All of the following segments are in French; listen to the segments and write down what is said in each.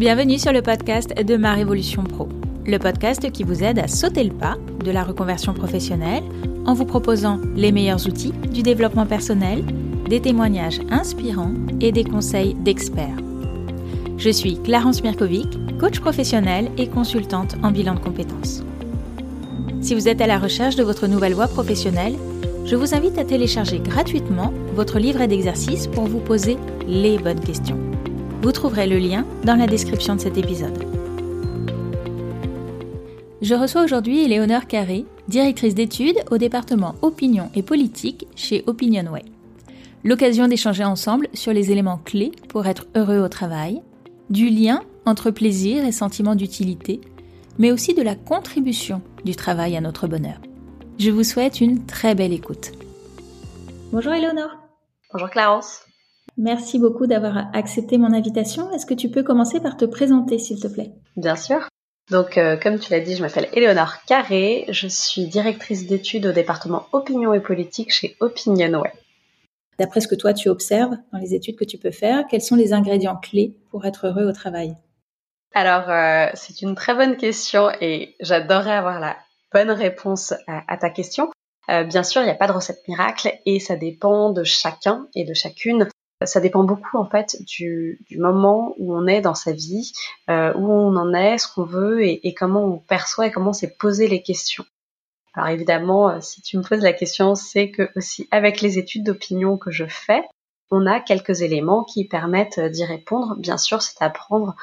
Bienvenue sur le podcast de Ma Révolution Pro, le podcast qui vous aide à sauter le pas de la reconversion professionnelle en vous proposant les meilleurs outils du développement personnel, des témoignages inspirants et des conseils d'experts. Je suis Clarence Mirkovic, coach professionnelle et consultante en bilan de compétences. Si vous êtes à la recherche de votre nouvelle voie professionnelle, je vous invite à télécharger gratuitement votre livret d'exercices pour vous poser les bonnes questions. Vous trouverez le lien dans la description de cet épisode. Je reçois aujourd'hui Éléonore Carré, directrice d'études au département opinion et politique chez Opinionway. L'occasion d'échanger ensemble sur les éléments clés pour être heureux au travail, du lien entre plaisir et sentiment d'utilité, mais aussi de la contribution du travail à notre bonheur. Je vous souhaite une très belle écoute. Bonjour Éléonore. Bonjour Clarence. Merci beaucoup d'avoir accepté mon invitation. Est-ce que tu peux commencer par te présenter, s'il te plaît? Bien sûr. Donc, euh, comme tu l'as dit, je m'appelle Éléonore Carré. Je suis directrice d'études au département opinion et politique chez Opinionway. D'après ce que toi tu observes dans les études que tu peux faire, quels sont les ingrédients clés pour être heureux au travail? Alors, euh, c'est une très bonne question et j'adorerais avoir la bonne réponse à, ta question. Euh, bien sûr, il n'y a pas de recette miracle et ça dépend de chacun et de chacune ça dépend beaucoup en fait du, moment où on est dans sa vie, euh, où on en est, ce qu'on veut et, comment on perçoit et comment s'est posé les questions. Alors évidemment, euh, si tu me poses la question, c'est que aussi avec les études d'opinion que je fais, on a quelques éléments qui permettent d'y répondre. Bien sûr, c'est à prendre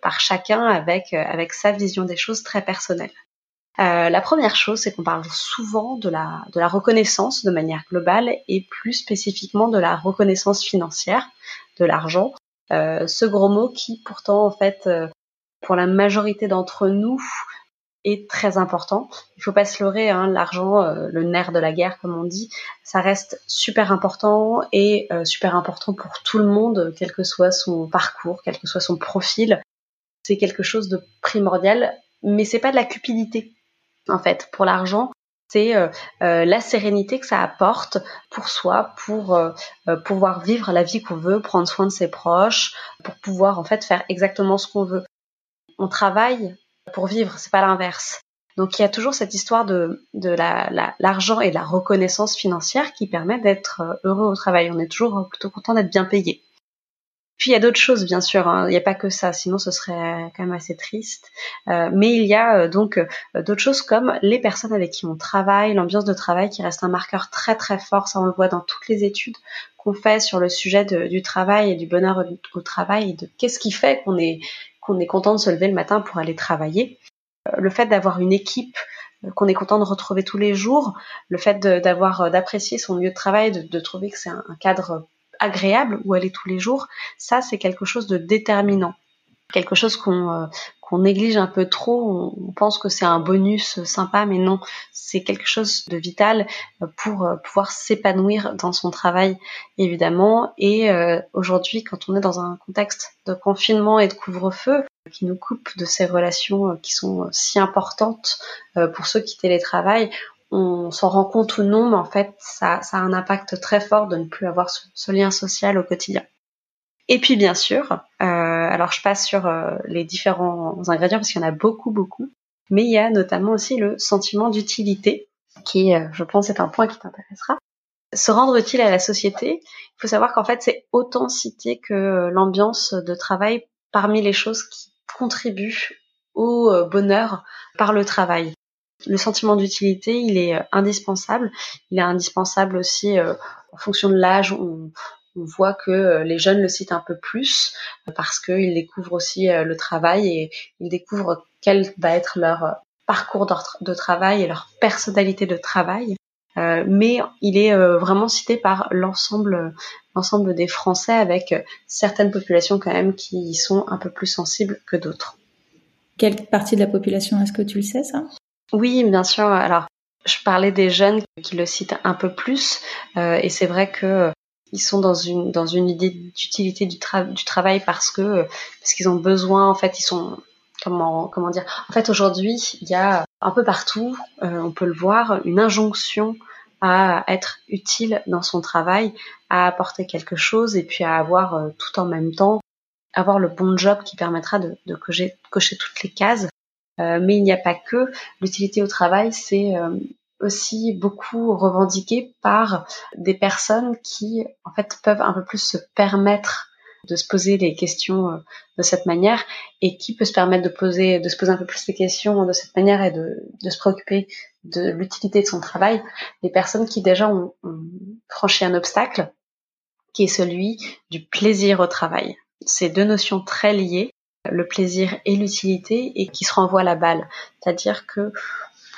par chacun avec, euh, avec sa vision des choses très personnelle. Euh, la première chose, c'est qu'on parle souvent de la, reconnaissance de manière globale et plus spécifiquement de la reconnaissance financière, de l'argent. Euh, ce gros mot qui pourtant, en fait, euh, pour la majorité d'entre nous, est très important. Il faut pas se leurrer, hein, l'argent, le nerf de la guerre, comme on dit, ça reste super important et super important pour tout le monde, quel que soit son parcours, quel que soit son profil. C'est quelque chose de primordial, mais c'est pas de la cupidité en fait, pour l'argent. C'est euh, euh, la sérénité que ça apporte pour soi, pour euh, pouvoir vivre la vie qu'on veut, prendre soin de ses proches, pour pouvoir en fait faire exactement ce qu'on veut. On travaille pour vivre, c'est pas l'inverse. Donc il y a toujours cette histoire de, de l'argent et de la reconnaissance financière qui permet d'être heureux au travail. On est toujours plutôt content d'être bien payé. Puis il y a d'autres choses, bien sûr. Hein. Il n'y a pas que ça, sinon ce serait quand même assez triste. Euh, mais il y a euh, donc euh, d'autres choses comme les personnes avec qui on travaille, l'ambiance de travail qui reste un marqueur très très fort. Ça, on le voit dans toutes les études qu'on fait sur le sujet du travail et du bonheur au travail de qu'est-ce qui fait qu'on est qu'on est content de se lever le matin pour aller travailler. Le fait d'avoir une équipe qu'on est content de retrouver tous les jours, le fait d'avoir d'apprécier son lieu de travail, de, de trouver que c'est un cadre agréable où est tous les jours, ça c'est quelque chose de déterminant. Quelque chose qu'on euh, néglige un peu trop, on, pense que c'est un bonus sympa, mais non, c'est quelque chose de vital pour euh, pouvoir s'épanouir dans son travail, évidemment. Et euh, aujourd'hui, quand on est dans un contexte de confinement et de couvre-feu, qui nous coupe de ces relations qui sont si importantes pour ceux qui télétravaillent, on s'en rend compte ou non, mais en fait, ça, a un impact très fort de ne plus avoir ce, lien social au quotidien. Et puis bien sûr, euh, alors je passe sur euh, les différents ingrédients parce qu'il y en a beaucoup, beaucoup, mais il y a notamment aussi le sentiment d'utilité, qui, euh, je pense, est un point qui t'intéressera. Se rendre utile à la société, il faut savoir qu'en fait, c'est autant cité que l'ambiance de travail parmi les choses qui contribuent au bonheur par le travail le sentiment d'utilité, il est euh, indispensable. Il est indispensable aussi euh, en fonction de l'âge. On, on voit que euh, les jeunes le citent un peu plus parce qu'ils découvrent aussi le travail et ils découvrent quel va être leur parcours de travail et leur personnalité de travail. mais il est vraiment cité par l'ensemble l'ensemble des Français avec certaines populations quand même qui sont un peu plus sensibles que d'autres. Quelle partie de la population est-ce que tu le sais ça? Oui, bien sûr. Alors, je parlais des jeunes qui le citent un peu plus, euh, et c'est vrai que euh, ils sont dans une dans une idée d'utilité du, du travail parce que parce qu'ils ont besoin. En fait, ils sont comment comment dire. En fait, aujourd'hui, il y a un peu partout, euh, on peut le voir, une injonction à être utile dans son travail, à apporter quelque chose et puis à avoir tout en même temps avoir le bon job qui permettra de, de cocher, toutes les cases. Euh, mais il n'y a pas que. L'utilité au travail, c'est euh, aussi beaucoup revendiqué par des personnes qui, en fait, peuvent un peu plus se permettre de se poser les questions euh, de cette manière et qui peut se permettre de poser de se poser un peu plus les questions de cette manière et de, de se préoccuper de l'utilité de son travail les personnes qui déjà ont, ont, franchi un obstacle qui est celui du plaisir au travail ces deux notions très liées le plaisir et l'utilité et qui se renvoient la balle c'est-à-dire que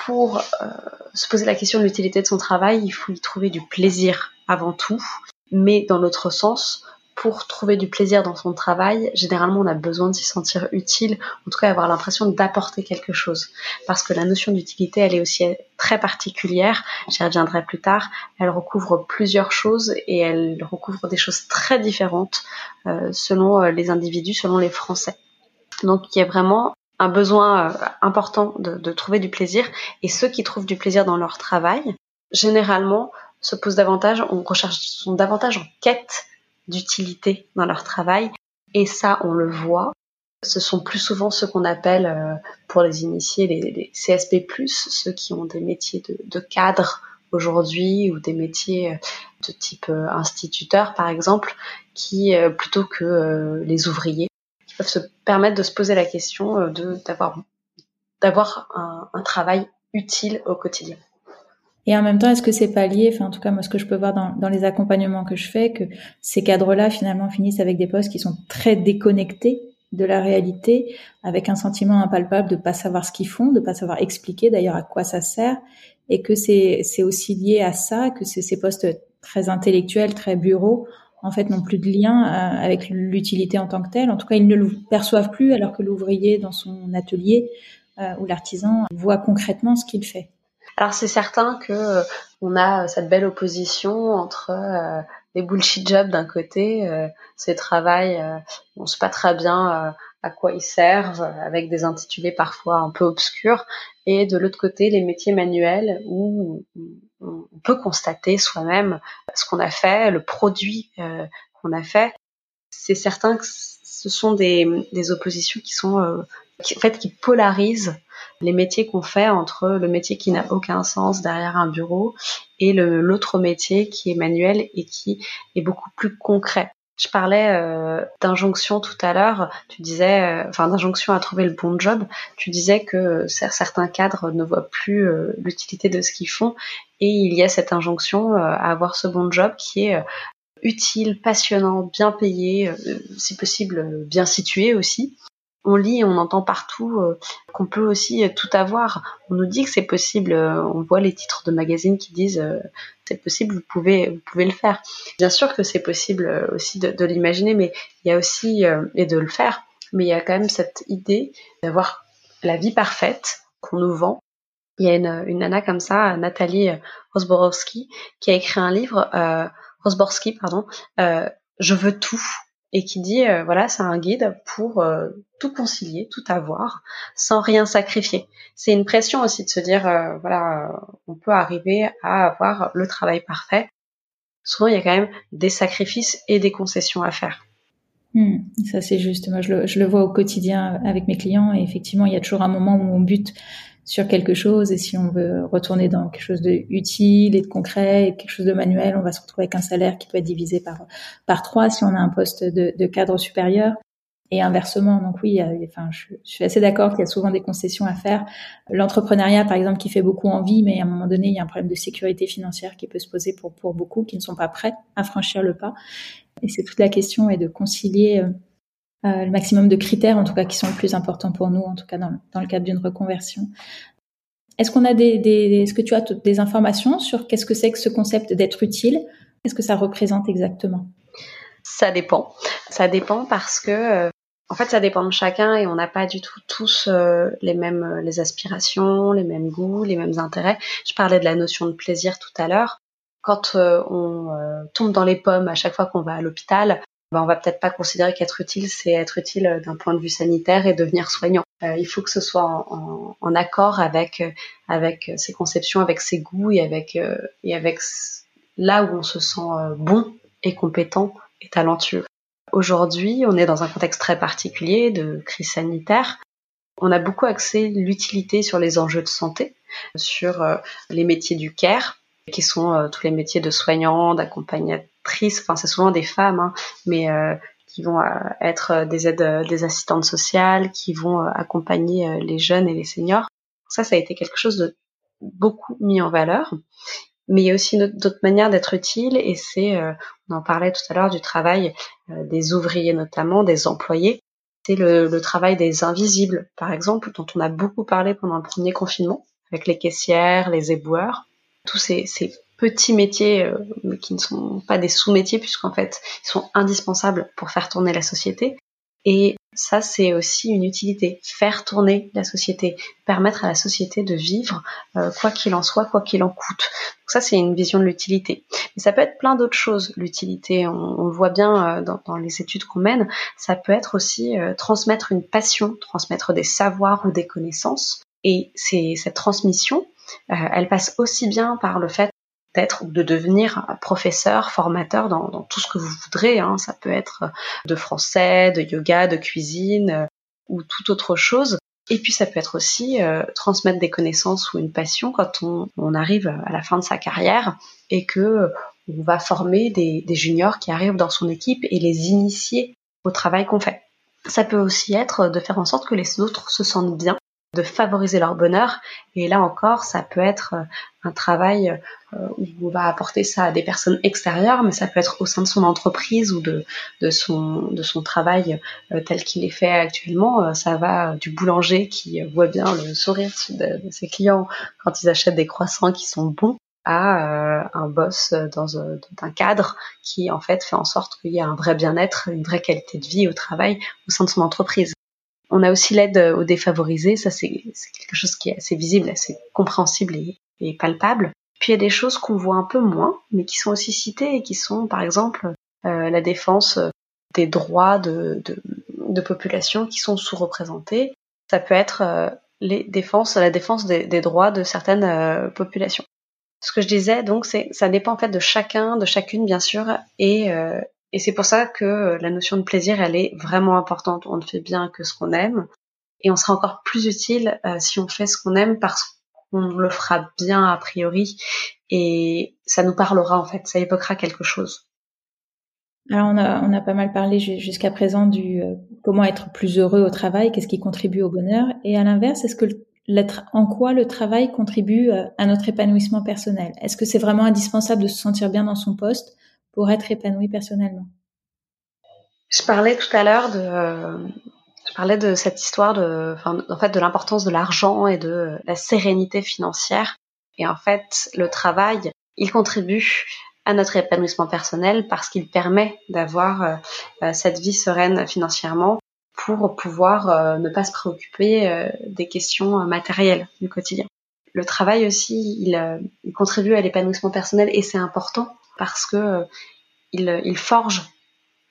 pour euh, se poser la question de l'utilité de son travail, il faut y trouver du plaisir avant tout, mais dans l'autre sens, pour trouver du plaisir dans son travail, généralement on a besoin de s'y sentir utile, en tout cas avoir l'impression d'apporter quelque chose. Parce que la notion d'utilité, elle est aussi très particulière, j'y reviendrai plus tard, elle recouvre plusieurs choses et elle recouvre des choses très différentes euh, selon euh, les individus, selon les Français. Donc il y a vraiment un besoin euh, important de, trouver du plaisir. Et ceux qui trouvent du plaisir dans leur travail, généralement, se posent davantage, on recherche, sont davantage en quête d'utilité dans leur travail. Et ça, on le voit. Ce sont plus souvent ceux qu'on appelle, euh, pour les initiés, les, CSP+, ceux qui ont des métiers de, de cadre aujourd'hui ou des métiers euh, de type instituteur, par exemple, qui, plutôt que les ouvriers, peuvent se permettre de se poser la question euh, de d'avoir d'avoir un, travail utile au quotidien. Et en même temps, est-ce que c'est pas lié, enfin en tout cas moi ce que je peux voir dans, dans les accompagnements que je fais, que ces cadres-là finalement finissent avec des postes qui sont très déconnectés de la réalité, avec un sentiment impalpable de pas savoir ce qu'ils font, de pas savoir expliquer d'ailleurs à quoi ça sert, et que c'est aussi lié à ça, que ces postes très intellectuels, très bureaux en fait n'ont plus de lien euh, avec l'utilité en tant que telle. En tout cas, ils ne le perçoivent plus alors que l'ouvrier dans son atelier euh, ou l'artisan voit concrètement ce qu'il fait. Alors c'est certain que euh, on a cette belle opposition entre les bullshit jobs d'un côté, ces travails, on sait pas très bien à quoi ils servent, avec des intitulés parfois un peu obscurs, et de l'autre côté les métiers manuels où on peut constater soi-même ce qu'on a fait, le produit euh, qu'on a fait. C'est certain que ce sont des, oppositions qui sont euh, en fait qui polarisent les métiers qu'on fait entre le métier qui n'a aucun sens derrière un bureau et l'autre métier qui est manuel et qui est beaucoup plus concret. Je parlais euh, d'injonction tout à l'heure. Tu disais, euh, enfin d'injonction à trouver le bon job. Tu disais que euh, certains cadres ne voient plus euh, l'utilité de ce qu'ils font, et il y a cette injonction à avoir ce bon job qui est utile, passionnant, bien payé, si possible bien situé aussi on lit on entend partout euh, qu'on peut aussi euh, tout avoir. On nous dit que c'est possible. Euh, on voit les titres de magazines qui disent c'est possible, vous pouvez, vous pouvez le faire. Bien sûr que c'est possible aussi de, l'imaginer, mais il y a aussi et de le faire. Mais il y a quand même cette idée d'avoir la vie parfaite qu'on nous vend. Il y a une, une nana comme ça, Nathalie Rosborowski, qui a écrit un livre, Rosborski, pardon, Je veux tout et qui dit euh, voilà c'est un guide pour euh, tout concilier, tout avoir, sans rien sacrifier. C'est une pression aussi de se dire euh, voilà on peut arriver à avoir le travail parfait. Souvent il y a quand même des sacrifices et des concessions à faire. Hmm, ça c'est juste. Moi je le, je le vois au quotidien avec mes clients et effectivement il y a toujours un moment où on bute sur quelque chose et si on veut retourner dans quelque chose de utile et de concret et quelque chose de manuel, on va se retrouver avec un salaire qui peut être divisé par par trois si on a un poste de, cadre supérieur et inversement. Donc oui, enfin, je, je, suis assez d'accord qu'il y a souvent des concessions à faire. L'entrepreneuriat, par exemple, qui fait beaucoup envie, mais à un moment donné, il y a un problème de sécurité financière qui peut se poser pour pour beaucoup qui ne sont pas prêts à franchir le pas. Et c'est toute la question et de concilier euh, le maximum de critères, en tout cas, qui sont les plus importants pour nous, en tout cas dans, dans le cadre d'une reconversion. Est-ce qu'on a des, est-ce que tu as des informations sur qu'est-ce que c'est que ce concept d'être utile? Qu'est-ce que ça représente exactement? Ça dépend. Ça dépend parce que euh, en fait, ça dépend de chacun et on n'a pas du tout tous euh, les mêmes euh, les aspirations, les mêmes goûts, les mêmes intérêts. Je parlais de la notion de plaisir tout à l'heure. Quand on tombe dans les pommes à chaque fois qu'on va à l'hôpital, ben, on va peut-être pas considérer qu'être utile, c'est être utile euh, d'un point de vue sanitaire et devenir soignant. Euh, il faut que ce soit en, accord avec euh, avec ses conceptions, avec ses goûts et avec et avec là où on se sent bon et compétent et talentueux. Aujourd'hui, on est dans un contexte très particulier de crise sanitaire. On a beaucoup axé l'utilité sur les enjeux de santé, sur les métiers du care, qui sont tous les métiers de soignants, Enfin, c'est souvent des femmes, hein, mais euh, qui vont être des aides, des assistantes sociales, qui vont accompagner les jeunes et les seniors. Ça, ça a été quelque chose de beaucoup mis en valeur. Mais il y a aussi d'autres manières d'être utile, et c'est, on en parlait tout à l'heure, du travail des ouvriers notamment, des employés, c'est le, travail des invisibles, par exemple, dont on a beaucoup parlé pendant le premier confinement, avec les caissières, les éboueurs, tous ces, petits métiers, euh, qui ne sont pas des sous-métiers, puisqu'en fait, ils sont indispensables pour faire tourner la société. Et ça, c'est aussi une utilité, faire tourner la société, permettre à la société de vivre, euh, quoi qu'il en soit, quoi qu'il en coûte. Donc ça, c'est une vision de l'utilité. Mais ça peut être plein d'autres choses, l'utilité. On, voit bien euh, dans, les études qu'on mène. Ça peut être aussi transmettre une passion, transmettre des savoirs ou des connaissances. Et c'est cette transmission, elle passe aussi bien par le fait de devenir professeur, formateur dans, tout ce que vous voudrez. Hein. Ça peut être de français, de yoga, de cuisine euh, ou toute autre chose. Et puis ça peut être aussi euh, transmettre des connaissances ou une passion quand on, arrive à la fin de sa carrière et que euh, on va former des juniors qui arrivent dans son équipe et les initier au travail qu'on fait. Ça peut aussi être de faire en sorte que les autres se sentent bien de favoriser leur bonheur. Et là encore, ça peut être euh, un travail euh, où on va apporter ça à des personnes extérieures, mais ça peut être au sein de son entreprise ou de, son, de son travail euh, tel qu'il est fait actuellement. Ça va du boulanger qui voit bien le sourire de, ses clients quand ils achètent des croissants qui sont bons à un boss dans un, cadre qui en fait fait en sorte qu'il y a un vrai bien-être, une vraie qualité de vie au travail au sein de son entreprise. On a aussi l'aide aux défavorisés, ça c'est quelque chose qui est assez visible, assez compréhensible et, palpable. Puis il y a des choses qu'on voit un peu moins, mais qui sont aussi citées et qui sont par exemple euh, la défense des droits de, populations qui sont sous-représentées. Ça peut être euh, la défense des, droits de certaines euh, populations. Ce que je disais, donc, c'est ça dépend en fait de chacun, de chacune bien sûr, et, et c'est pour ça que euh, la notion de plaisir, elle est vraiment importante. On ne fait bien que ce qu'on aime. Et on sera encore plus utile euh, si on fait ce qu'on aime parce qu'on le fera bien a priori. Et ça nous parlera en fait, ça évoquera quelque chose. Alors on a, on a pas mal parlé jusqu'à présent du euh, comment être plus heureux au travail, qu'est-ce qui contribue au bonheur. Et à l'inverse, est-ce que en quoi le travail contribue à notre épanouissement personnel? Est-ce que c'est vraiment indispensable de se sentir bien dans son poste? Pour être épanoui personnellement Je parlais tout à l'heure de, cette histoire de, en fait, de l'importance de l'argent et de la sérénité financière. Et en fait, le travail, il contribue à notre épanouissement personnel parce qu'il permet d'avoir euh, cette vie sereine financièrement pour pouvoir euh, ne pas se préoccuper euh, des questions matérielles du quotidien. Le travail aussi, il, il contribue à l'épanouissement personnel et c'est important parce que euh, il, forge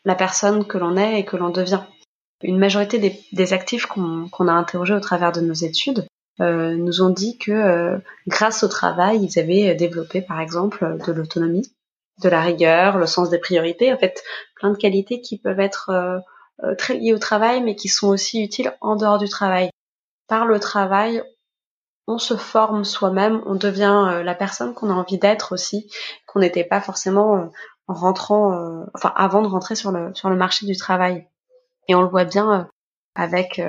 la personne que l'on est et que l'on devient. Une majorité des, actifs qu'on a interrogés au travers de nos études euh, nous ont dit que euh, grâce au travail, ils avaient développé par exemple de l'autonomie, de la rigueur, le sens des priorités, en fait plein de qualités qui peuvent être très liées au travail mais qui sont aussi utiles en dehors du travail. Par le travail, on se forme soi-même, on devient euh, la personne qu'on a envie d'être aussi, qu'on n'était pas forcément euh, en rentrant, euh, enfin avant de rentrer sur le sur le marché du travail. Et on le voit bien avec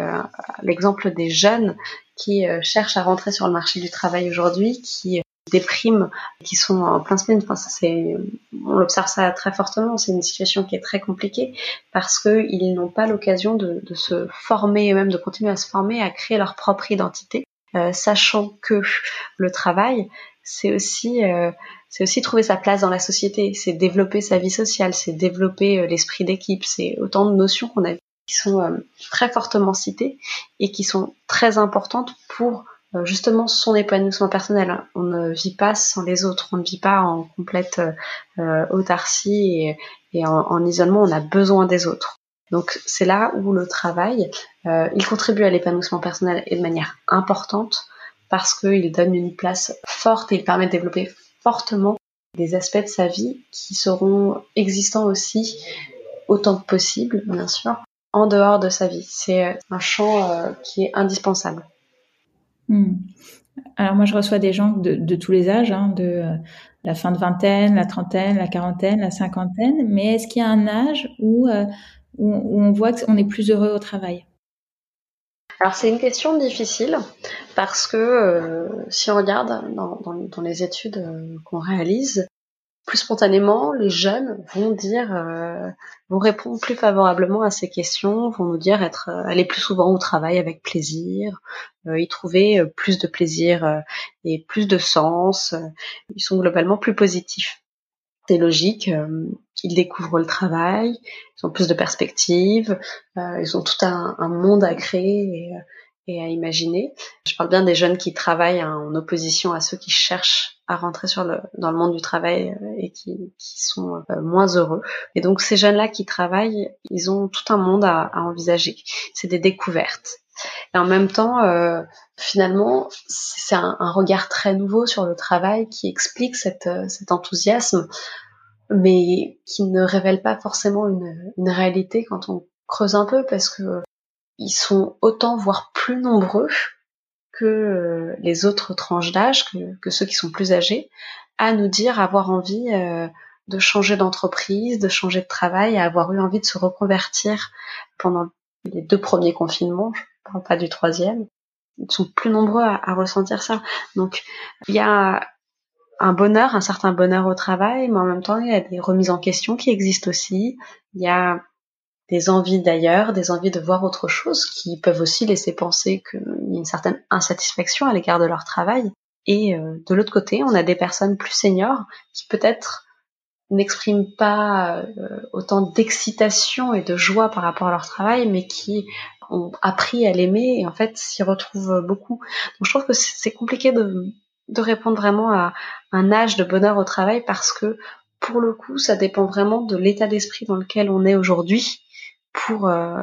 l'exemple des jeunes qui cherchent à rentrer sur le marché du travail aujourd'hui, qui dépriment, qui sont en plein sprint. Enfin, c'est, on observe ça très fortement. C'est une situation qui est très compliquée parce que ils n'ont pas l'occasion de, se former et même de continuer à se former, à créer leur propre identité sachant que le travail, c'est aussi euh, c'est aussi trouver sa place dans la société, c'est développer sa vie sociale, c'est développer euh, l'esprit d'équipe, c'est autant de notions qu'on a qui sont très fortement citées et qui sont très importantes pour justement son épanouissement personnel. On ne vit pas sans les autres, on ne vit pas en complète autarcie et, en, isolement, on a besoin des autres. Donc c'est là où le travail, euh, il contribue à l'épanouissement personnel et de manière importante parce qu'il donne une place forte et il permet de développer fortement des aspects de sa vie qui seront existants aussi autant que possible, bien sûr, en dehors de sa vie. C'est un champ qui est indispensable. Hmm. Alors moi, je reçois des gens de, tous les âges, hein, de la fin de vingtaine, la trentaine, la quarantaine, la cinquantaine. Mais est-ce qu'il y a un âge où, où, on voit qu'on est plus heureux au travail alors c'est une question difficile parce que euh, si on regarde dans, dans, les études euh, qu'on réalise, plus spontanément, les jeunes vont dire, euh, vont répondre plus favorablement à ces questions, vont nous dire être aller plus souvent au travail avec plaisir, y trouver plus de plaisir et plus de sens. ils sont globalement plus positifs. C'est logique. ils découvrent le travail, ils ont plus de perspectives, ils ont tout un, monde à créer et, et à imaginer. Je parle bien des jeunes qui travaillent hein, en opposition à ceux qui cherchent à rentrer dans le monde du travail euh, et qui, sont euh, moins heureux. Et donc ces jeunes-là qui travaillent, ils ont tout un monde à envisager. C'est des découvertes. Et en même temps, euh, finalement, c'est un, regard très nouveau sur le travail qui explique euh, cet enthousiasme, mais qui ne révèle pas forcément une, réalité quand on creuse un peu, parce que ils sont autant, voire plus nombreux que euh, les autres tranches d'âge, que, ceux qui sont plus âgés, à nous dire avoir envie de changer d'entreprise, de changer de travail, à avoir eu envie de se reconvertir pendant les deux premiers confinements, pas du troisième. Ils sont plus nombreux à, ressentir ça. Donc il y a un bonheur, un certain bonheur au travail, mais en même temps il y a des remises en question qui existent aussi. Il y a des envies d'ailleurs, des envies de voir autre chose qui peuvent aussi laisser penser qu'il y a une certaine insatisfaction à l'égard de leur travail. Et euh, de l'autre côté, on a des personnes plus seniors qui peut-être n'expriment pas euh, autant d'excitation et de joie par rapport à leur travail, mais qui ont appris à l'aimer et en fait s'y retrouvent beaucoup. Donc je trouve que c'est compliqué de, répondre vraiment à un âge de bonheur au travail parce que pour le coup, ça dépend vraiment de l'état d'esprit dans lequel on est aujourd'hui pour euh,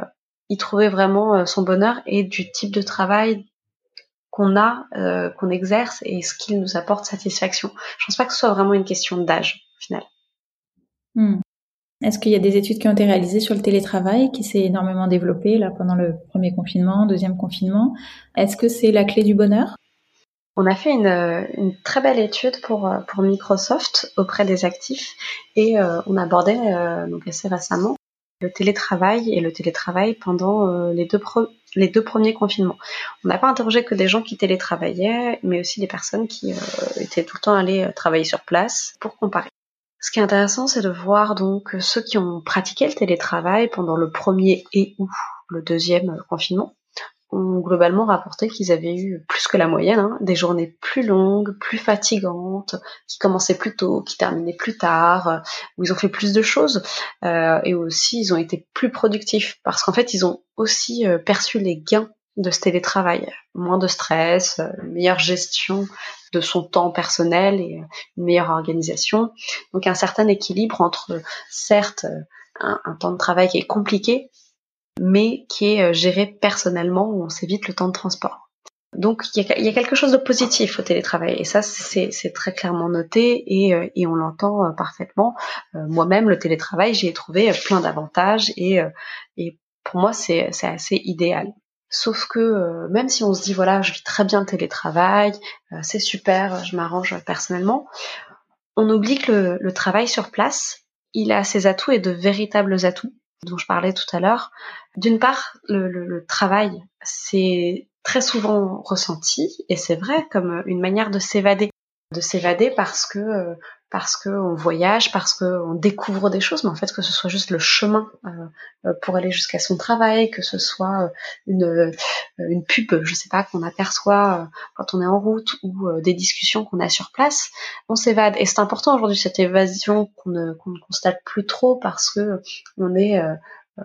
y trouver vraiment euh, son bonheur et du type de travail qu'on a, euh, qu'on exerce et ce qu'il nous apporte satisfaction. Je pense pas que ce soit vraiment une question d'âge, au final. Hmm. Est-ce qu'il y a des études qui ont été réalisées sur le télétravail qui s'est énormément développé là pendant le premier confinement, deuxième confinement? Est-ce que c'est la clé du bonheur? On a fait une, une, très belle étude pour, pour Microsoft auprès des actifs et on abordait donc assez récemment le télétravail et le télétravail pendant euh, les, deux premiers confinements. On n'a pas interrogé que des gens qui télétravaillaient, mais aussi des personnes qui euh, étaient tout le temps allées euh, travailler sur place pour comparer. Ce qui est intéressant, c'est de voir donc ceux qui ont pratiqué le télétravail pendant le premier et ou le deuxième confinement ont globalement rapporté qu'ils avaient eu plus que la moyenne, hein, des journées plus longues, plus fatigantes, qui commençaient plus tôt, qui terminaient plus tard, euh, où ils ont fait plus de choses, euh, et aussi ils ont été plus productifs, parce qu'en fait ils ont aussi euh, perçu les gains de ce télétravail, moins de stress, meilleure gestion de son temps personnel et une meilleure organisation, donc un certain équilibre entre certes un temps de travail qui est compliqué, mais qui est euh, géré personnellement où on s'évite le temps de transport. Donc il y, a, quelque chose de positif au télétravail et ça c'est très clairement noté et, euh, on l'entend euh, parfaitement. Moi-même le télétravail j'y ai trouvé plein d'avantages et pour moi c'est assez idéal. Sauf que même si on se dit voilà je vis très bien le télétravail, c'est super, je m'arrange personnellement, on oublie que le, travail sur place il a ses atouts et de véritables atouts dont je parlais tout à l'heure. D'une part, le travail, c'est très souvent ressenti, et c'est vrai, comme une manière de s'évader. De s'évader parce que euh, parce qu'on voyage, parce qu'on découvre des choses, mais en fait que ce soit juste le chemin euh, euh, pour aller jusqu'à son travail, que ce soit une, une pub, je sais pas, qu'on aperçoit quand on est en route ou des discussions qu'on a sur place, on s'évade. Et c'est important aujourd'hui cette évasion qu'on ne, qu'on ne constate plus trop parce que on est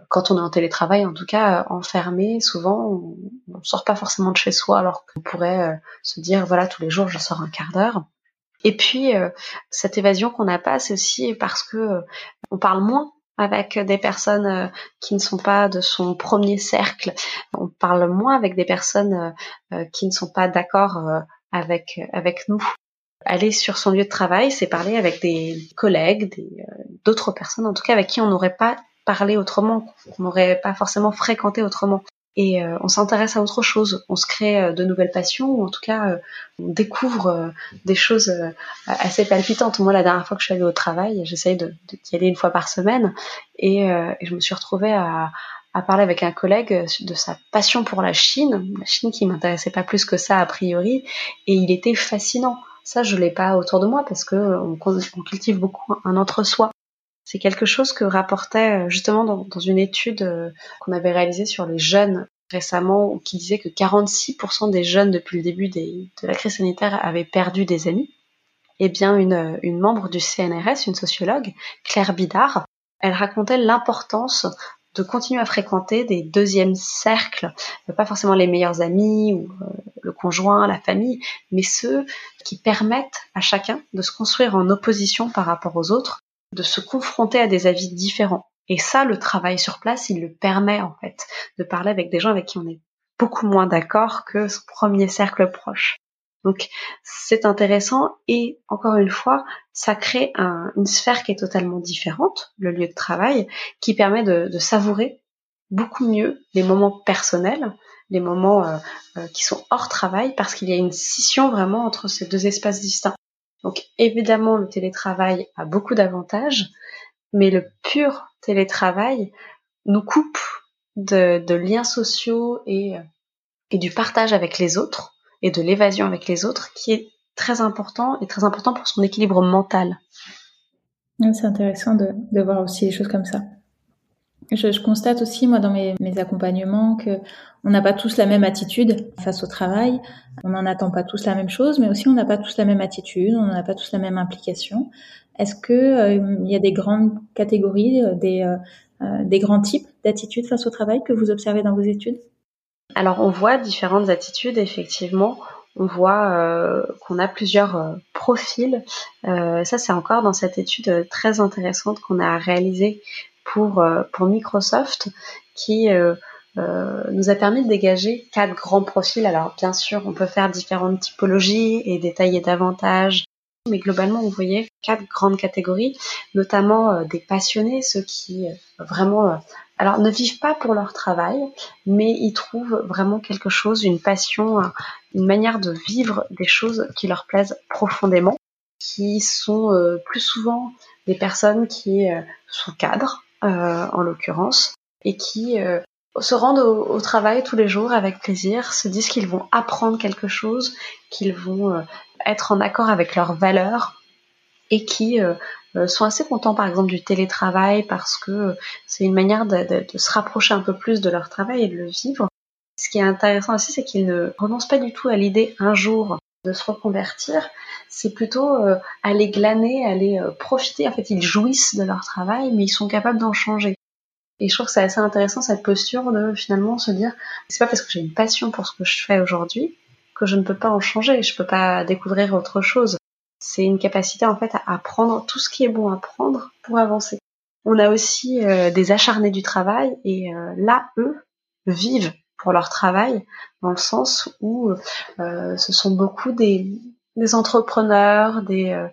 quand on est en télétravail, en tout cas enfermé, souvent on, on sort pas forcément de chez soi alors qu'on pourrait se dire voilà tous les jours je sors un quart d'heure. Et puis euh, cette évasion qu'on n'a pas, c'est aussi parce que euh, on parle moins avec des personnes euh, qui ne sont pas de son premier cercle. On parle moins avec des personnes qui ne sont pas d'accord avec avec nous. Aller sur son lieu de travail, c'est parler avec des collègues, d'autres personnes, en tout cas avec qui on n'aurait pas parlé autrement, qu'on n'aurait pas forcément fréquenté autrement. Et euh, on s'intéresse à autre chose, on se crée euh, de nouvelles passions, ou en tout cas euh, on découvre des choses assez palpitantes. Moi, la dernière fois que je suis allée au travail, j'essaye d'y aller une fois par semaine, et, je me suis retrouvée à, parler avec un collègue de sa passion pour la Chine, la Chine qui m'intéressait pas plus que ça a priori, et il était fascinant. Ça, je l'ai pas autour de moi parce que on, cultive beaucoup un entre-soi. C'est quelque chose que rapportait euh, justement dans, une étude euh, qu'on avait réalisée sur les jeunes récemment, qui disait que 46% des jeunes depuis le début de la crise sanitaire avaient perdu des amis. Eh bien, une, une membre du CNRS, une sociologue, Claire Bidard, elle racontait l'importance de continuer à fréquenter des deuxièmes cercles, pas forcément les meilleurs amis ou euh, le conjoint, la famille, mais ceux qui permettent à chacun de se construire en opposition par rapport aux autres, de se confronter à des avis différents. Et ça, le travail sur place, il le permet en fait, de parler avec des gens avec qui on est beaucoup moins d'accord que son premier cercle proche. Donc c'est intéressant et encore une fois, ça crée une sphère qui est totalement différente, le lieu de travail, qui permet de, savourer beaucoup mieux les moments personnels, les moments euh, euh, qui sont hors travail, parce qu'il y a une scission vraiment entre ces deux espaces distincts. Donc évidemment, le télétravail a beaucoup d'avantages, mais le pur télétravail nous coupe de, liens sociaux et du partage avec les autres et de l'évasion avec les autres qui est très important et très important pour son équilibre mental. C'est intéressant de, de, voir aussi les choses comme ça. Je, constate aussi, moi, dans mes, accompagnements, que on n'a pas tous la même attitude face au travail. On n'en attend pas tous la même chose, mais aussi on n'a pas tous la même attitude, on n'a pas tous la même implication. Est-ce que euh, il y a des grandes catégories, euh, des, euh, des grands types d'attitudes face au travail que vous observez dans vos études? Alors on voit différentes attitudes, effectivement. On voit euh, qu'on a plusieurs euh, profils. Euh, ça, c'est encore dans cette étude très intéressante qu'on a réalisée pour, pour Microsoft, qui nous a permis de dégager quatre grands profils. Alors bien sûr, on peut faire différentes typologies et détailler davantage mais globalement, vous voyez quatre grandes catégories, notamment des passionnés, ceux qui vraiment alors ne vivent pas pour leur travail, mais ils trouvent vraiment quelque chose, une passion, une manière de vivre des choses qui leur plaisent profondément, qui sont euh, plus souvent des personnes qui euh, sont cadres, euh, en l'occurrence, et qui se rendent au, travail tous les jours avec plaisir, se disent qu'ils vont apprendre quelque chose, qu'ils vont être en accord avec leurs valeurs et qui euh, sont assez contents par exemple du télétravail parce que c'est une manière de, se rapprocher un peu plus de leur travail et de le vivre. Ce qui est intéressant aussi, c'est qu'ils ne renoncent pas du tout à l'idée un jour se reconvertir, c'est plutôt euh, aller glaner, aller euh, profiter. En fait, ils jouissent de leur travail, mais ils sont capables d'en changer. Et je trouve que c'est assez intéressant cette posture de finalement se dire, c'est pas parce que j'ai une passion pour ce que je fais aujourd'hui que je ne peux pas en changer, je peux pas découvrir autre chose. C'est une capacité en fait à apprendre tout ce qui est bon à prendre pour avancer. On a aussi euh, des acharnés du travail et euh, là, eux vivent pour leur travail dans le sens où euh, ce sont beaucoup des, des entrepreneurs, des,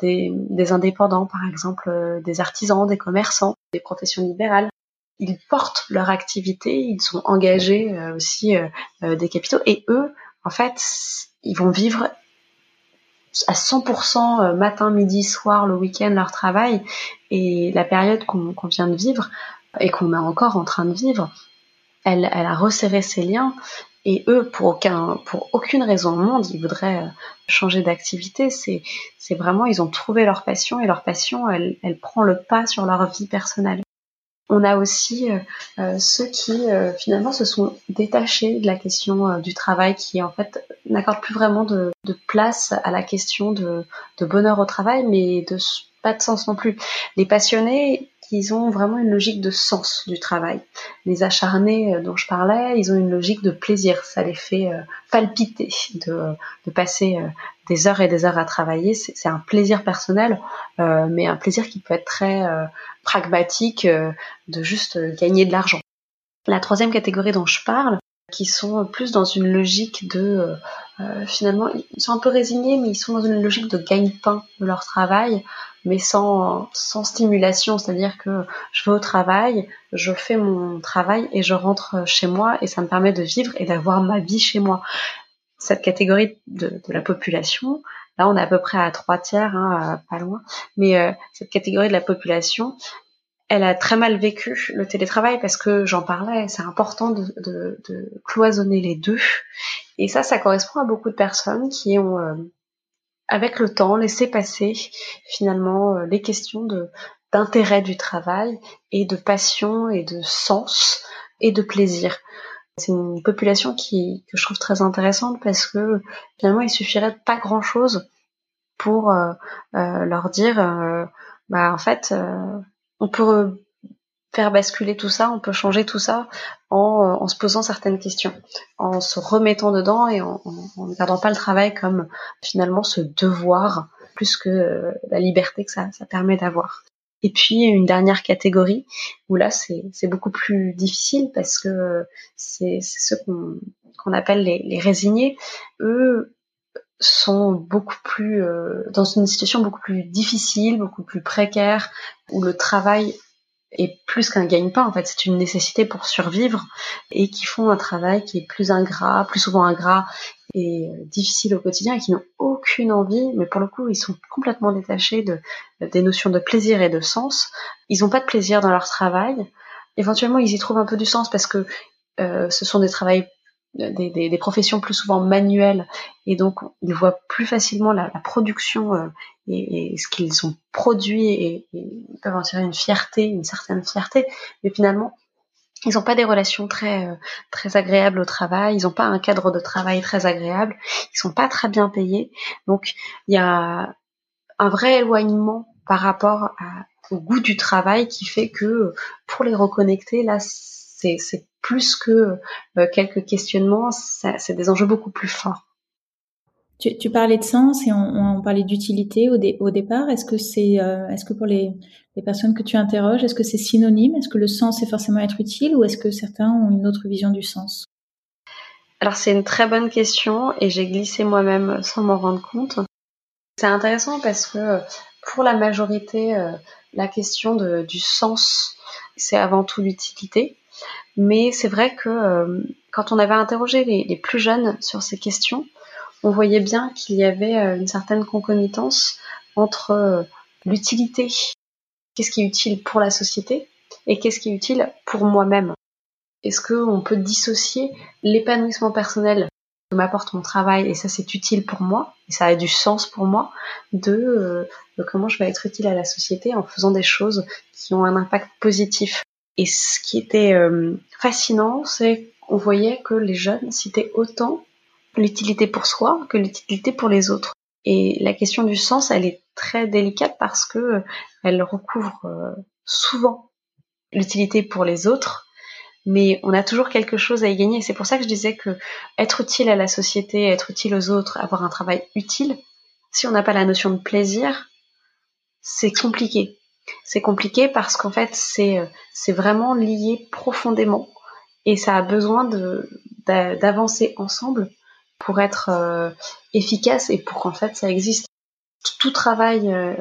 des, des, indépendants par exemple, des artisans, des commerçants, des professions libérales. Ils portent leur activité, ils sont engagés aussi des capitaux et eux, en fait, ils vont vivre à 100% euh, matin, midi, soir, le week-end leur travail et la période qu'on vient de vivre et qu'on est encore en train de vivre, elle, a resserré ses liens et eux, pour aucun, pour aucune raison au monde, ils voudraient euh, changer d'activité. C'est, vraiment, ils ont trouvé leur passion et leur passion, elle, prend le pas sur leur vie personnelle. On a aussi euh, euh, ceux qui finalement se sont détachés de la question du travail, qui en fait n'accordent plus vraiment de, place à la question de, bonheur au travail, mais pas de sens non plus. Les passionnés, ils ont vraiment une logique de sens du travail. Les acharnés dont je parlais, ils ont une logique de plaisir. Ça les fait palpiter de, passer des heures et des heures à travailler. C'est un plaisir personnel, mais un plaisir qui peut être très pragmatique euh, de juste gagner de l'argent. La troisième catégorie dont je parle, qui sont plus dans une logique de euh, euh, finalement ils sont un peu résignés mais ils sont dans une logique de gagne-pain de leur travail mais sans, sans stimulation, c'est-à-dire que je vais au travail, je fais mon travail et je rentre chez moi et ça me permet de vivre et d'avoir ma vie chez moi. Cette catégorie de, la population, là on est à peu près à trois tiers, hein, pas loin, mais euh, cette catégorie de la population, elle a très mal vécu le télétravail parce que j'en parlais, c'est important de, de, de, cloisonner les deux. Et ça, ça correspond à beaucoup de personnes qui ont, euh, avec le temps, laissé passer finalement euh, les questions de d'intérêt du travail et de passion et de sens et de plaisir. C'est une population qui que je trouve très intéressante parce que finalement il suffirait pas grand chose pour euh, leur dire bah en fait on peut faire basculer tout ça, on peut changer tout ça en, euh, se posant certaines questions, en se remettant dedans et en, ne gardant pas le travail comme finalement ce devoir plus que euh, la liberté que ça, permet d'avoir. Et puis une dernière catégorie où là c'est beaucoup plus difficile parce que c'est ceux qu'on appelle les, résignés. Eux sont beaucoup plus euh, dans une situation beaucoup plus difficile, beaucoup plus précaire, où le travail est plus qu'un gagne-pain, en fait, c'est une nécessité pour survivre, et qui font un travail qui est plus ingrat, plus souvent ingrat et euh, difficile au quotidien, et qui n'ont aucune envie, mais pour le coup, ils sont complètement détachés de, des notions de plaisir et de sens. Ils n'ont pas de plaisir dans leur travail. Éventuellement, ils y trouvent un peu du sens parce que euh, ce sont des travails des, professions plus souvent manuelles. Et donc ils voient plus facilement la, production euh, et, ce qu'ils ont produit et, ils peuvent en tirer une fierté, une certaine fierté, mais finalement ils n'ont pas des relations très euh, très agréables au travail, ils n'ont pas un cadre de travail très agréable, ils sont pas très bien payés, donc il y a un vrai éloignement par rapport au goût du travail qui fait que pour les reconnecter là c'est plus que euh, quelques questionnements, c'est des enjeux beaucoup plus forts. Tu, tu parlais de sens et on, on parlait d'utilité au, au, départ. Est-ce que c'est, euh, est-ce que pour les, les, personnes que tu interroges, est-ce que c'est synonyme? Est-ce que le sens est forcément être utile ou est-ce que certains ont une autre vision du sens? Alors c'est une très bonne question et j'ai glissé moi-même sans m'en rendre compte. C'est intéressant parce que pour la majorité, euh, la question de, du sens, c'est avant tout l'utilité. Mais c'est vrai que euh, quand on avait interrogé les, plus jeunes sur ces questions, on voyait bien qu'il y avait euh, une certaine concomitance entre euh, l'utilité, qu'est-ce qui est utile pour la société, et qu'est-ce qui est utile pour moi-même. Est-ce qu'on peut dissocier l'épanouissement personnel que m'apporte mon travail, et ça c'est utile pour moi, et ça a du sens pour moi, de comment je vais être utile à la société en faisant des choses qui ont un impact positif et ce qui était euh, fascinant, c'est qu'on voyait que les jeunes citaient autant l'utilité pour soi que l'utilité pour les autres. Et la question du sens, elle est très délicate parce que euh, elle recouvre euh, souvent l'utilité pour les autres, mais on a toujours quelque chose à y gagner. C'est pour ça que je disais que être utile à la société, être utile aux autres, avoir un travail utile, si on n'a pas la notion de plaisir, c'est compliqué. C'est compliqué parce qu'en fait, c'est, euh, c'est vraiment lié profondément et ça a besoin de, d'avancer ensemble pour être euh, efficace et pour qu'en fait ça existe. Tout travail euh,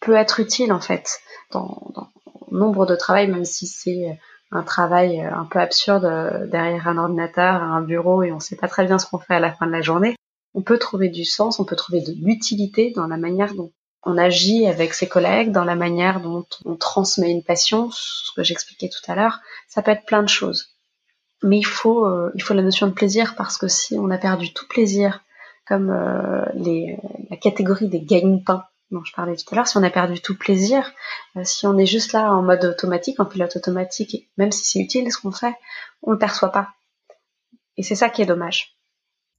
peut être utile en fait dans, dans nombre de travail, même si c'est un travail un peu absurde derrière un ordinateur, un bureau et on sait pas très bien ce qu'on fait à la fin de la journée. On peut trouver du sens, on peut trouver de l'utilité dans la manière dont on agit avec ses collègues, dans la manière dont on transmet une passion, ce que j'expliquais tout à l'heure, ça peut être plein de choses. Mais il faut, euh, il faut la notion de plaisir parce que si on a perdu tout plaisir, comme euh, les, la catégorie des gagne-pains dont je parlais tout à l'heure, si on a perdu tout plaisir, euh, si on est juste là en mode automatique, en pilote automatique, même si c'est utile ce qu'on fait, on le perçoit pas. Et c'est ça qui est dommage.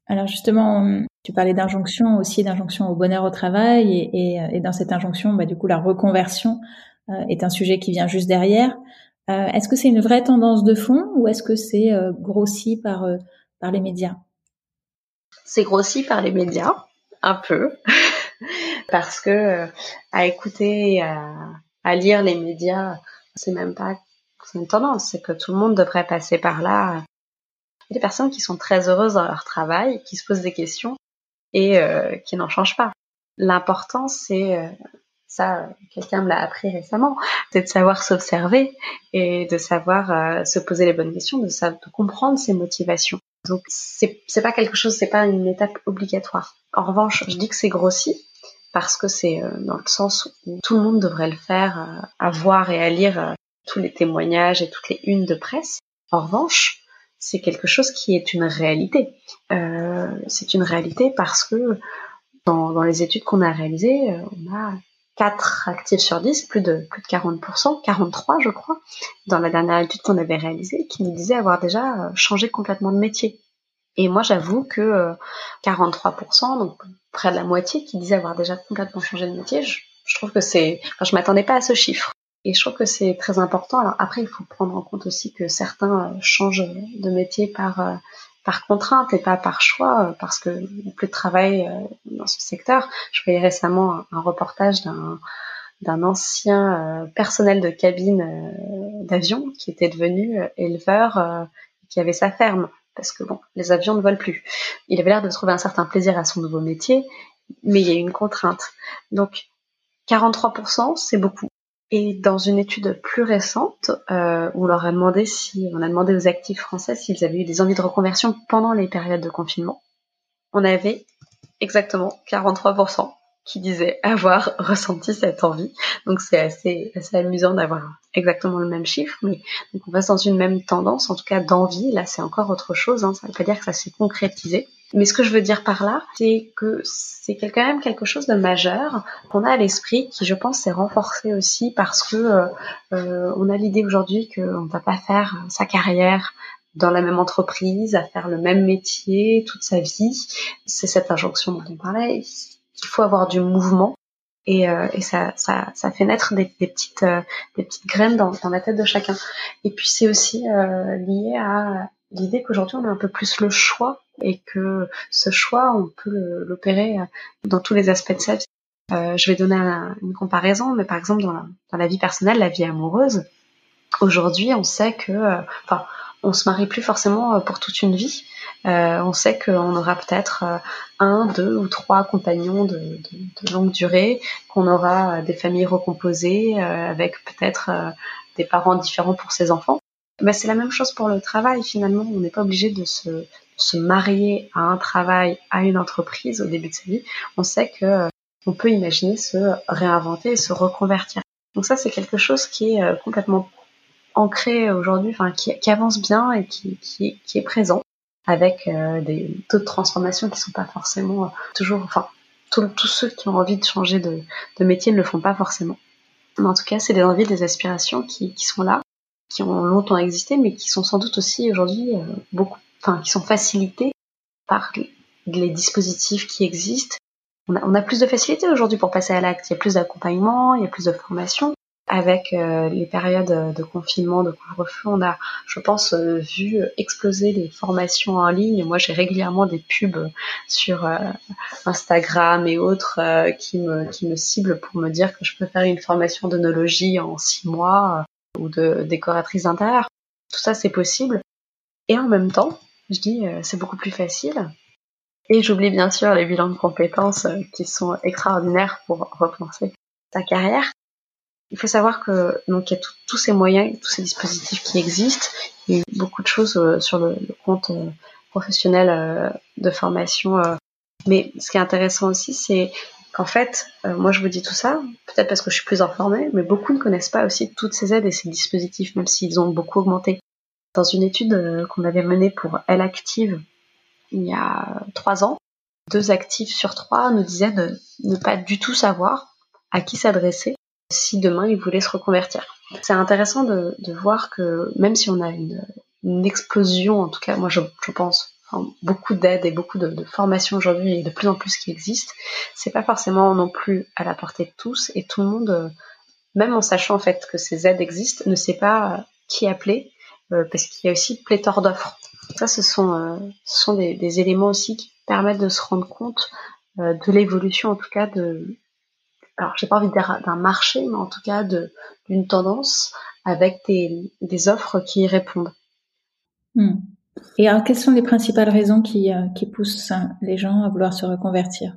Alors justement, tu parlais d'injonction aussi, d'injonction au bonheur au travail, et, et, dans cette injonction, bah, du coup, la reconversion euh, est un sujet qui vient juste derrière. Euh, est-ce que c'est une vraie tendance de fond ou est-ce que c'est euh, grossi par par les médias? C'est grossi par les médias, un peu, parce que à écouter, à, à lire les médias, c'est même pas une tendance, c'est que tout le monde devrait passer par là. Il y a des personnes qui sont très heureuses dans leur travail, qui se posent des questions et euh, qui n'en changent pas. L'important, c'est euh, ça, quelqu'un me l'a appris récemment, c'est de savoir s'observer et de savoir euh, se poser les bonnes questions, de, de comprendre ses motivations. Donc c'est c'est pas quelque chose, c'est pas une étape obligatoire. En revanche, je dis que c'est grossi parce que c'est euh, dans le sens où tout le monde devrait le faire, euh, à voir et à lire tous les témoignages et toutes les unes de presse. En revanche, c'est quelque chose qui est une réalité. c'est une réalité parce que dans, les études qu'on a réalisées, on a 4 actifs sur 10, plus de, plus de 40%, 43 je crois, dans la dernière étude qu'on avait réalisée, qui nous disait avoir déjà euh, changé complètement de métier. Et moi j'avoue que 43%, euh, donc près de la moitié, qui disait avoir déjà complètement changé de métier, je, trouve que c'est... Enfin, je m'attendais pas à ce chiffre. Et je trouve que c'est très important. Alors après, il faut prendre en compte aussi que certains euh, changent de métier par par contrainte et pas par choix, euh, parce que n'y a plus de travail euh, dans ce secteur. Je voyais récemment un reportage d'un d'un ancien euh, personnel de cabine d'avion qui était devenu éleveur, qui avait sa ferme, parce que bon, les avions ne volent plus. Il avait l'air de trouver un certain plaisir à son nouveau métier, mais il y a une contrainte. Donc 43%, c'est beaucoup. Et dans une étude plus récente, euh, on leur a demandé si, on a demandé aux actifs français s'ils avaient eu des envies de reconversion pendant les périodes de confinement. On avait exactement 43% qui disaient avoir ressenti cette envie. Donc c'est assez, assez amusant d'avoir exactement le même chiffre, mais donc on reste dans une même tendance, en tout cas d'envie. Là, c'est encore autre chose. Hein. Ça ne veut pas dire que ça s'est concrétisé. Mais ce que je veux dire par là, c'est que c'est quand même quelque chose de majeur qu'on a à l'esprit, qui je pense s'est renforcé aussi parce que euh, euh on a l'idée aujourd'hui qu'on ne va pas faire sa carrière dans la même entreprise, à faire le même métier toute sa vie. C'est cette injonction dont on parlait. Il faut avoir du mouvement et, euh, et ça, ça, ça, fait naître des, des petites, euh, des petites graines dans, dans, la tête de chacun. Et puis c'est aussi euh, lié à l'idée qu'aujourd'hui on a un peu plus le choix et que ce choix on peut l'opérer dans tous les aspects de sa vie. Euh, je vais donner une comparaison, mais par exemple dans la, vie personnelle, la vie amoureuse, aujourd'hui on sait que, enfin, on se marie plus forcément pour toute une vie. Euh, on sait qu'on aura peut-être euh, un, deux ou trois compagnons de, longue durée, qu'on aura des familles recomposées euh, avec peut-être des parents différents pour ses enfants. Mais c'est la même chose pour le travail finalement. On n'est pas obligé de se, se marier à un travail, à une entreprise au début de sa vie. On sait que on peut imaginer se réinventer et se reconvertir. Donc ça, c'est quelque chose qui est complètement ancré aujourd'hui, enfin qui, avance bien et qui, qui est présent avec euh, des taux de transformation qui sont pas forcément euh, toujours, enfin, tous ceux qui ont envie de changer de, de, métier ne le font pas forcément. Mais en tout cas, c'est des envies, des aspirations qui, qui, sont là, qui ont longtemps existé, mais qui sont sans doute aussi aujourd'hui euh, beaucoup, enfin, qui sont facilités par les dispositifs qui existent. On a, plus de facilité aujourd'hui pour passer à l'acte. Il y a plus d'accompagnement, il y a plus de formation avec euh, les périodes de confinement, de couvre-feu, on a, je pense, euh, vu exploser les formations en ligne. Moi, j'ai régulièrement des pubs sur Instagram et autres qui me qui me ciblent pour me dire que je peux faire une formation d'onologie en six mois ou de décoratrice d'intérieur. Tout ça, c'est possible. Et en même temps, je dis, c'est beaucoup plus facile. Et j'oublie bien sûr les bilans de compétences qui sont extraordinaires pour repenser ta carrière. Il faut savoir que donc il y a tous ces moyens, tous ces dispositifs qui existent. Il y a beaucoup de choses euh, sur le, compte euh, professionnel euh, de formation. mais ce qui est intéressant aussi, c'est qu'en fait, moi je vous dis tout ça, peut-être parce que je suis plus informée, mais beaucoup ne connaissent pas aussi toutes ces aides et ces dispositifs, même s'ils ont beaucoup augmenté. Dans une étude qu'on avait menée pour Elle Active il y a trois ans, deux actifs sur trois nous disaient de ne pas du tout savoir à qui s'adresser si demain ils voulaient se reconvertir. C'est intéressant de, voir que même si on a une, explosion, en tout cas moi je pense, beaucoup d'aides et beaucoup de, formations aujourd'hui et de plus en plus qui existent, c'est pas forcément non plus à la portée de tous et tout le monde, même en sachant en fait que ces aides existent, ne sait pas qui appeler euh, parce qu'il y a aussi pléthore d'offres. Ça, ce sont, euh, des, éléments aussi qui permettent de se rendre compte euh, de l'évolution en tout cas de, alors j'ai pas envie de dire d'un marché, mais en tout cas d'une tendance avec des, des, offres qui y répondent. Hmm. Et alors, quelles sont les principales raisons qui, euh, poussent les gens à vouloir se reconvertir?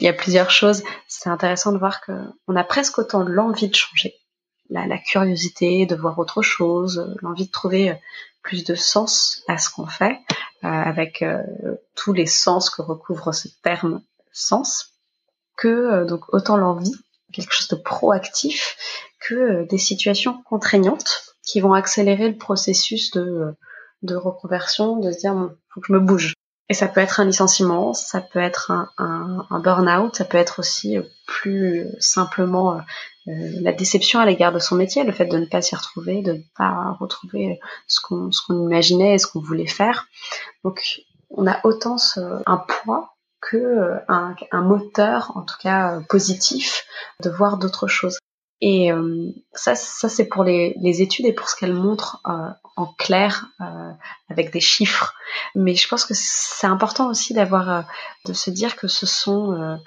Il y a plusieurs choses. C'est intéressant de voir qu'on a presque autant l'envie de changer, la, curiosité de voir autre chose, l'envie de trouver plus de sens à ce qu'on fait, euh, avec euh, tous les sens que recouvre ce terme sens, que euh, donc autant l'envie, quelque chose de proactif, que des situations contraignantes qui vont accélérer le processus de, de reconversion, de se dire bon, faut que je me bouge. Et ça peut être un licenciement, ça peut être un, burn-out, ça peut être aussi plus simplement euh, la déception à l'égard de son métier, le fait de ne pas s'y retrouver, de ne pas retrouver ce qu'on imaginait et ce qu'on voulait faire. Donc on a autant un poids que euh, un, un, moteur, en tout cas positif, de voir d'autres choses. Et euh, ça, ça c'est pour les, les, études et pour ce qu'elles montrent euh, en clair euh, avec des chiffres. Mais je pense que c'est important aussi d'avoir, de se dire que ce sont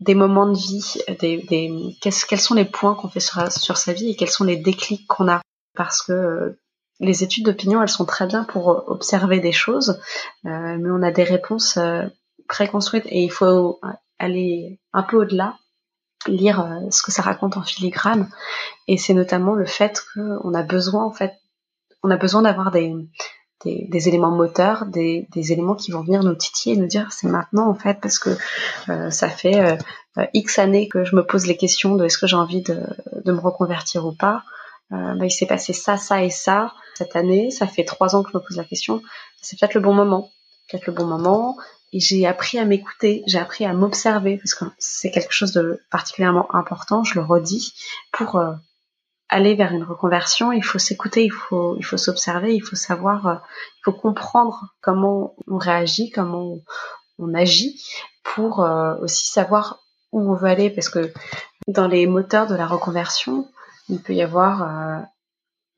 des moments de vie, des, des quels sont les points qu'on fait sur, sur, sa vie et quels sont les déclics qu'on a. Parce que les études d'opinion, elles sont très bien pour observer des choses, mais on a des réponses préconstruites et il faut aller un peu au-delà lire euh, ce que ça raconte en filigrane et c'est notamment le fait qu'on a besoin en fait on a besoin d'avoir des, des, éléments moteurs, des, des, éléments qui vont venir nous titiller et nous dire c'est maintenant en fait parce que euh, ça fait euh, X années que je me pose les questions de est-ce que j'ai envie de, de, me reconvertir ou pas. Bah, il s'est passé ça, ça et ça cette année. Ça fait trois ans que je me pose la question. C'est peut-être le bon moment. Peut-être le bon moment et j'ai appris à m'écouter, j'ai appris à m'observer parce que c'est quelque chose de particulièrement important, je le redis, pour euh, aller vers une reconversion, il faut s'écouter, il faut il faut s'observer, il faut savoir, euh, il faut comprendre comment on réagit, comment on, agit pour euh, aussi savoir où on veut aller. Parce que dans les moteurs de la reconversion, il peut y avoir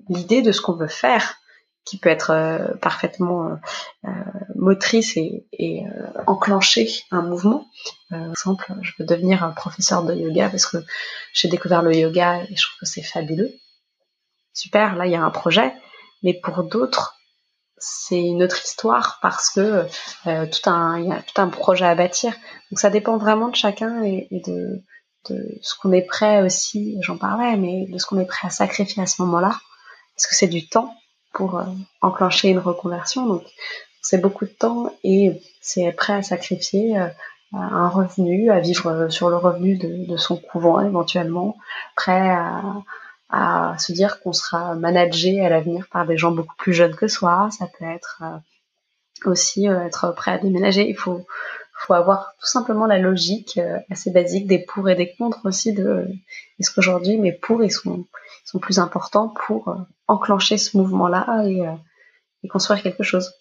l'idée de ce qu'on veut faire qui peut être euh, parfaitement euh, euh, motrice et, et enclencher un mouvement. par exemple, je veux devenir un professeur de yoga parce que j'ai découvert le yoga et je trouve que c'est fabuleux. Super, là il y a un projet, mais pour d'autres, c'est une autre histoire parce que euh, tout un il y a tout un projet à bâtir. Donc ça dépend vraiment de chacun et, et de, de ce qu'on est prêt aussi, j'en parlais, mais de ce qu'on est prêt à sacrifier à ce moment-là. Parce que c'est du temps, pour euh, enclencher une reconversion. Donc, c'est beaucoup de temps et c'est prêt à sacrifier euh, un revenu, à vivre euh, sur le revenu de, son couvent éventuellement, prêt à, à se dire qu'on sera managé à l'avenir par des gens beaucoup plus jeunes que soi. Ça peut être aussi être prêt à déménager. Il faut, faut avoir tout simplement la logique assez basique des pour et des contre aussi de est-ce qu'aujourd'hui mes pour ils sont, ils sont plus importants pour enclencher ce mouvement-là et, euh, et, construire quelque chose.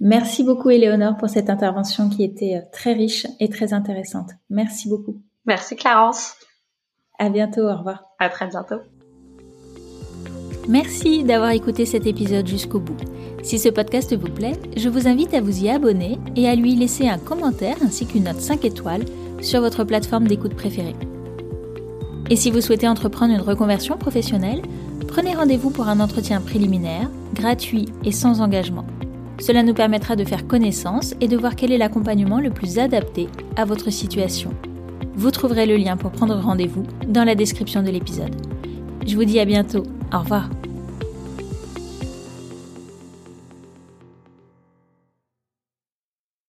Merci beaucoup Éléonore pour cette intervention qui était euh, très riche et très intéressante. Merci beaucoup. Merci Clarence. À bientôt, au revoir. À très bientôt. Merci d'avoir écouté cet épisode jusqu'au bout. Si ce podcast vous plaît, je vous invite à vous y abonner et à lui laisser un commentaire ainsi qu'une note 5 étoiles sur votre plateforme d'écoute préférée. Et si vous souhaitez entreprendre une reconversion professionnelle, prenez rendez-vous pour un entretien préliminaire, gratuit et sans engagement. Cela nous permettra de faire connaissance et de voir quel est l'accompagnement le plus adapté à votre situation. Vous trouverez le lien pour prendre rendez-vous dans la description de l'épisode. Je vous dis à bientôt. Au revoir.